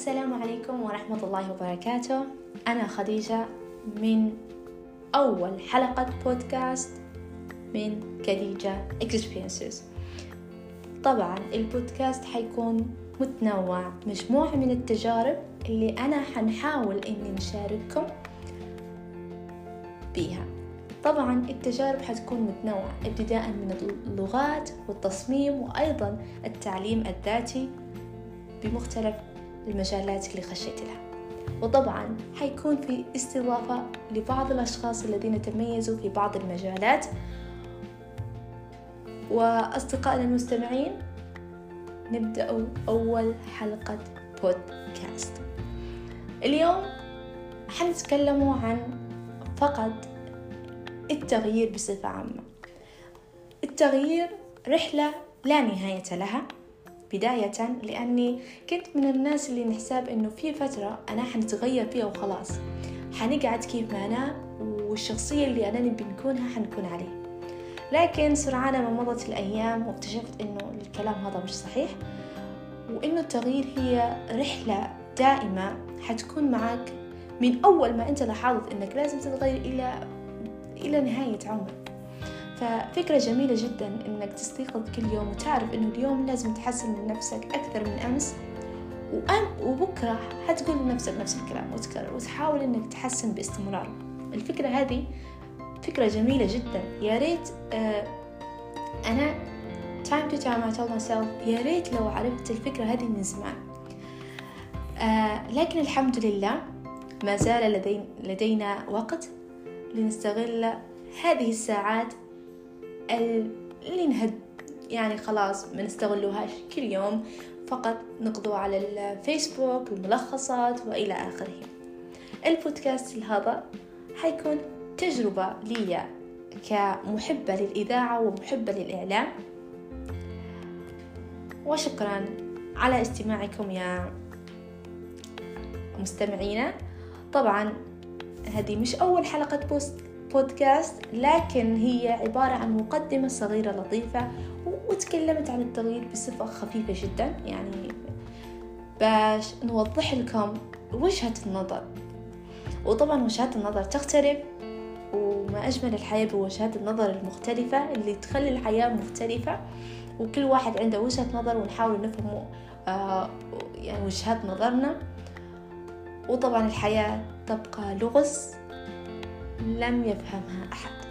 السلام عليكم ورحمة الله وبركاته. أنا خديجة من أول حلقة بودكاست من خديجة Experiences. طبعا البودكاست حيكون متنوع مجموعة من التجارب اللي أنا حنحاول إني نشارككم بيها. طبعا التجارب حتكون متنوعة ابتداء من اللغات والتصميم وأيضا التعليم الذاتي بمختلف المجالات اللي خشيت لها. وطبعا حيكون في استضافة لبعض الأشخاص الذين تميزوا في بعض المجالات. وأصدقائنا المستمعين نبدأ أول حلقة بودكاست اليوم حنتكلم عن فقط التغيير بصفة عامة. التغيير رحلة لا نهاية لها. بداية لأني كنت من الناس اللي نحساب إنه في فترة أنا حنتغير فيها وخلاص. حنقعد كيف ما أنا والشخصية اللي أنا نبي نكونها حنكون عليه. لكن سرعان ما مضت الأيام واكتشفت إنه الكلام هذا مش صحيح وإنه التغيير هي رحلة دائمة حتكون معك من أول ما أنت لاحظت إنك لازم تتغير إلى إلى نهاية عمرك. ففكرة جميلة جدا إنك تستيقظ كل يوم وتعرف إنه اليوم لازم تحسن من نفسك أكثر من أمس. وبكرة حتقول لنفسك نفس الكلام وتكرر وتحاول إنك تحسن باستمرار. الفكرة هذه فكرة جميلة جدا. يا ريت آه أنا time to time I told myself يا ريت لو عرفت الفكرة هذه من زمان. آه لكن الحمد لله ما زال لدي لدينا وقت لنستغل هذه الساعات اللي نهد يعني خلاص ما نستغلوهاش كل يوم فقط نقضوا على الفيسبوك الملخصات وإلى آخره. البودكاست هذا حيكون تجربة لي كمحبة للإذاعة ومحبة للإعلام. وشكرا على استماعكم يا مستمعينا. طبعا هذه مش أول حلقة بوست. بودكاست لكن هي عبارة عن مقدمة صغيرة لطيفة وتكلمت عن التغيير بصفة خفيفة جدا. يعني باش نوضح لكم وجهة النظر. وطبعا وجهات النظر تختلف وما أجمل الحياة بوجهات النظر المختلفة اللي تخلي الحياة مختلفة. وكل واحد عنده وجهة نظر ونحاول نفهم آه يعني وجهات نظرنا. وطبعا الحياة تبقى لغز. لم يفهمها أحد.